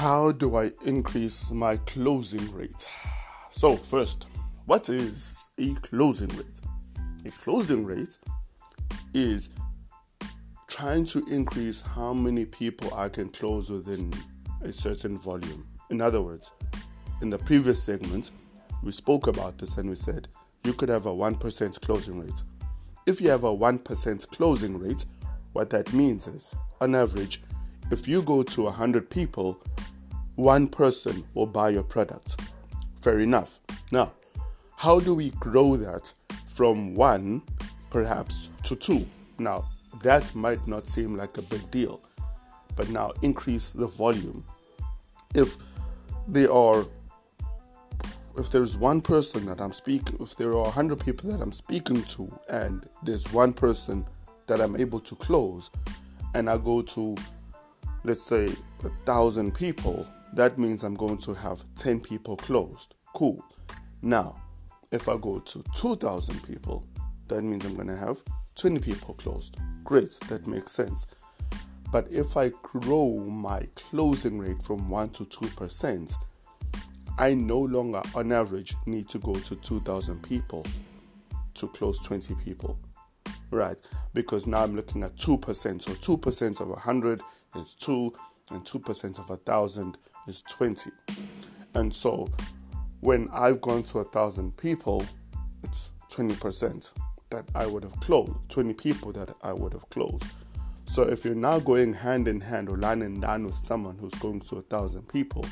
How do I increase my closing rate? So, first, what is a closing rate? A closing rate is trying to increase how many people I can close within a certain volume. In other words, in the previous segment, we spoke about this and we said you could have a 1% closing rate. If you have a 1% closing rate, what that means is, on average, if you go to 100 people, one person will buy your product. Fair enough. Now, how do we grow that from one, perhaps, to two? Now, that might not seem like a big deal, but now increase the volume. If there are if there's one person that I'm speaking, if there are 100 people that I'm speaking to, and there's one person that I'm able to close, and I go to, let's say, a thousand people, that means I'm going to have 10 people closed. Cool. Now, if I go to 2,000 people, that means I'm going to have 20 people closed. Great, that makes sense. But if I grow my closing rate from 1 to 2%, I no longer, on average, need to go to 2,000 people to close 20 people. Right? Because now I'm looking at 2%. So 2% of 100 is 2, and 2% of a 1,000 is 20. And so when I've gone to a 1,000 people, it's 20% that I would have closed, 20 people that I would have closed. So if you're now going hand in hand or and line with someone who's going to a thousand people,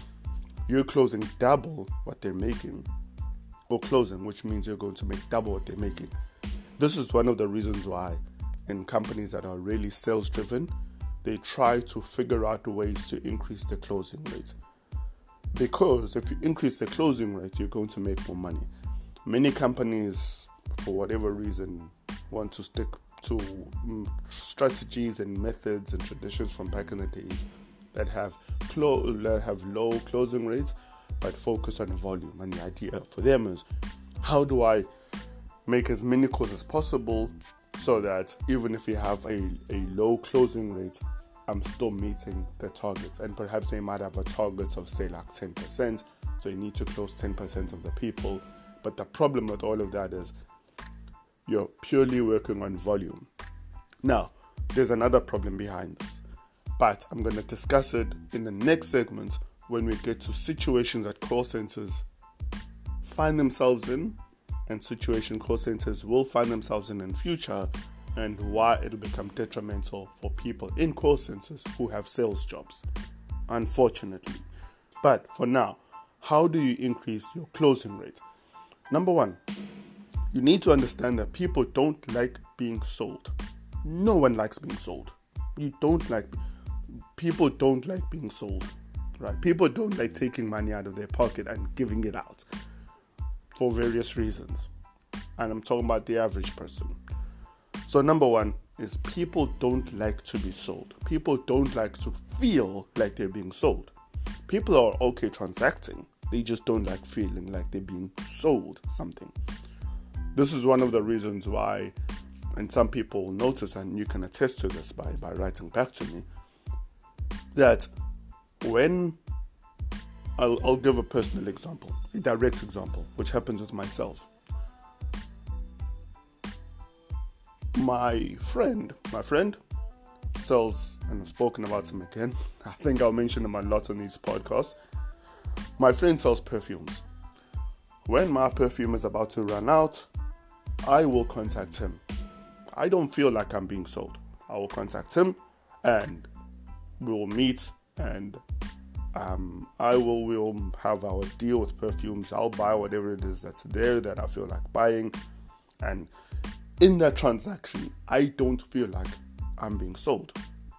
you're closing double what they're making. Or closing, which means you're going to make double what they're making. This is one of the reasons why in companies that are really sales driven, they try to figure out ways to increase the closing rate. Because if you increase the closing rate, you're going to make more money. Many companies, for whatever reason, want to stick to mm, strategies and methods and traditions from back in the days that have clo- that have low closing rates but focus on volume. And the idea for them is how do I make as many calls as possible so that even if you have a, a low closing rate, I'm still meeting the targets. And perhaps they might have a target of say like 10%, so you need to close 10% of the people. But the problem with all of that is you're purely working on volume. Now, there's another problem behind this, but I'm going to discuss it in the next segment when we get to situations that call centers find themselves in and situation call centers will find themselves in in future and why it'll become detrimental for people in call centers who have sales jobs unfortunately but for now how do you increase your closing rate number one you need to understand that people don't like being sold. No one likes being sold. You don't like people don't like being sold. Right? People don't like taking money out of their pocket and giving it out for various reasons. And I'm talking about the average person. So number 1 is people don't like to be sold. People don't like to feel like they're being sold. People are okay transacting. They just don't like feeling like they're being sold something. This is one of the reasons why, and some people notice, and you can attest to this by, by writing back to me, that when I'll, I'll give a personal example, a direct example, which happens with myself. My friend, my friend sells, and I've spoken about him again. I think I'll mention him a lot on these podcasts. My friend sells perfumes. When my perfume is about to run out, I will contact him. I don't feel like I'm being sold. I will contact him and we will meet and um, I will will have our deal with perfumes. I'll buy whatever it is that's there that I feel like buying. And in that transaction, I don't feel like I'm being sold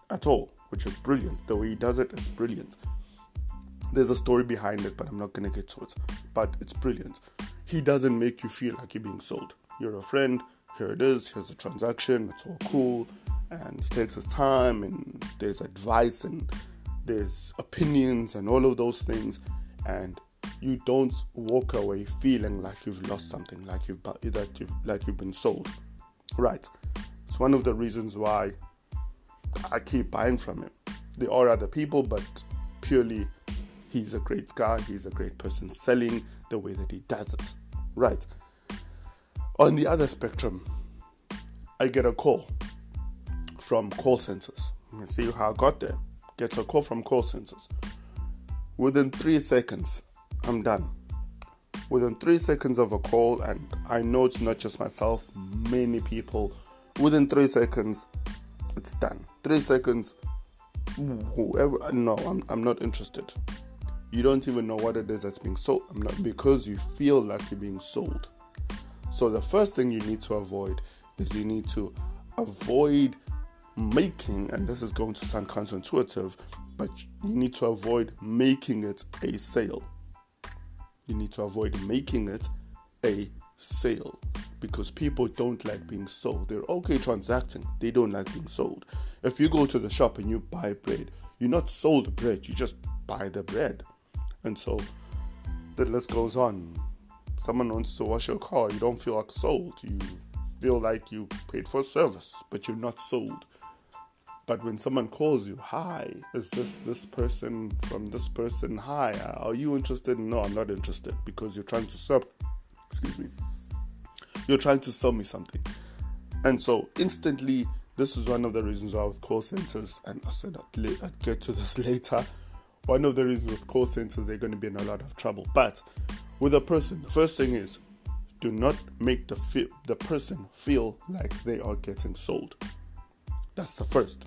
at all, which is brilliant. The way he does it is brilliant. There's a story behind it, but I'm not going to get to it. But it's brilliant. He doesn't make you feel like you're being sold you're a friend, here it is, here's a transaction, it's all cool, and he takes his time, and there's advice, and there's opinions, and all of those things, and you don't walk away feeling like you've lost something, like you've that you've like you've been sold. Right. It's one of the reasons why I keep buying from him. There are other people, but purely he's a great guy, he's a great person selling the way that he does it. Right. On the other spectrum, I get a call from call centers. See how I got there. Get a call from call centers. Within three seconds, I'm done. Within three seconds of a call, and I know it's not just myself, many people, within three seconds, it's done. Three seconds, whoever, no, I'm, I'm not interested. You don't even know what it is that's being sold. I'm not because you feel like you're being sold. So the first thing you need to avoid is you need to avoid making, and this is going to sound counterintuitive, but you need to avoid making it a sale. You need to avoid making it a sale because people don't like being sold. They're okay transacting, they don't like being sold. If you go to the shop and you buy bread, you're not sold the bread, you just buy the bread. And so the list goes on. Someone wants to wash your car, you don't feel like sold. You feel like you paid for service, but you're not sold. But when someone calls you, hi, is this this person from this person? Hi, are you interested? No, I'm not interested because you're trying to sell. Excuse me. You're trying to sell me something, and so instantly, this is one of the reasons why with call centers, and I said I'd, I'd get to this later. One of the reasons with call centers they're going to be in a lot of trouble. But with a person, the first thing is do not make the the person feel like they are getting sold. That's the first.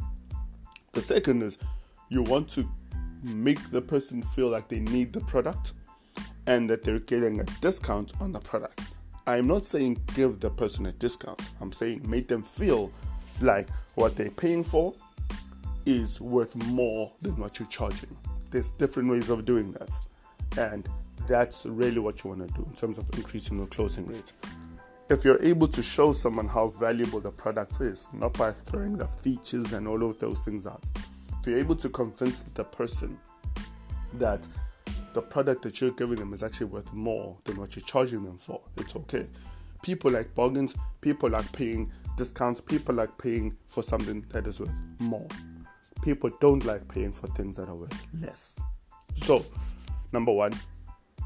The second is you want to make the person feel like they need the product and that they're getting a discount on the product. I'm not saying give the person a discount. I'm saying make them feel like what they're paying for is worth more than what you're charging. There's different ways of doing that. And that's really what you want to do in terms of increasing your closing rate. If you're able to show someone how valuable the product is, not by throwing the features and all of those things out, if you're able to convince the person that the product that you're giving them is actually worth more than what you're charging them for, it's okay. People like bargains, people like paying discounts, people like paying for something that is worth more. People don't like paying for things that are worth less. So, number one,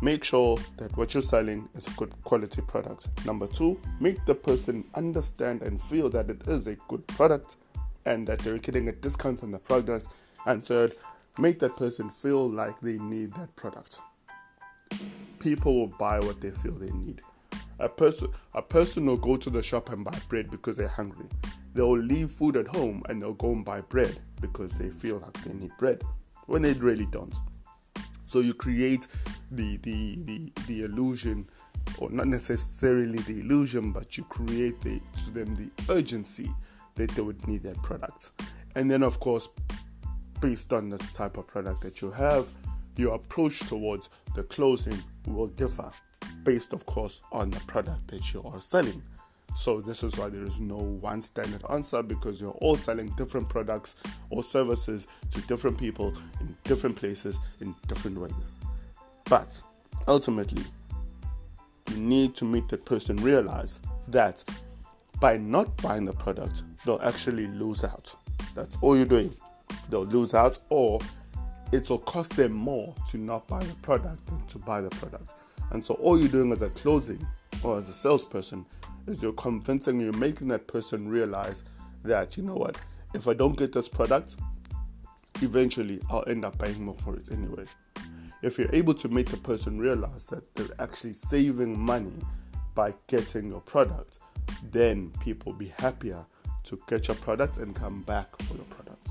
make sure that what you're selling is a good quality product. Number two, make the person understand and feel that it is a good product and that they're getting a discount on the product. And third, make that person feel like they need that product. People will buy what they feel they need. A person, a person will go to the shop and buy bread because they're hungry. They'll leave food at home and they'll go and buy bread because they feel like they need bread when they really don't. So you create the the the, the illusion, or not necessarily the illusion, but you create the, to them the urgency that they would need that product. And then of course, based on the type of product that you have, your approach towards the closing will differ based of course on the product that you are selling. So this is why there is no one standard answer because you're all selling different products or services to different people in different places in different ways. But ultimately, you need to make the person realize that by not buying the product, they'll actually lose out. That's all you're doing. They'll lose out, or it will cost them more to not buy the product than to buy the product. And so, all you're doing as a closing or as a salesperson is you're convincing, you're making that person realize that, you know what, if I don't get this product, eventually I'll end up paying more for it anyway. If you're able to make the person realize that they're actually saving money by getting your product, then people be happier to get your product and come back for your product.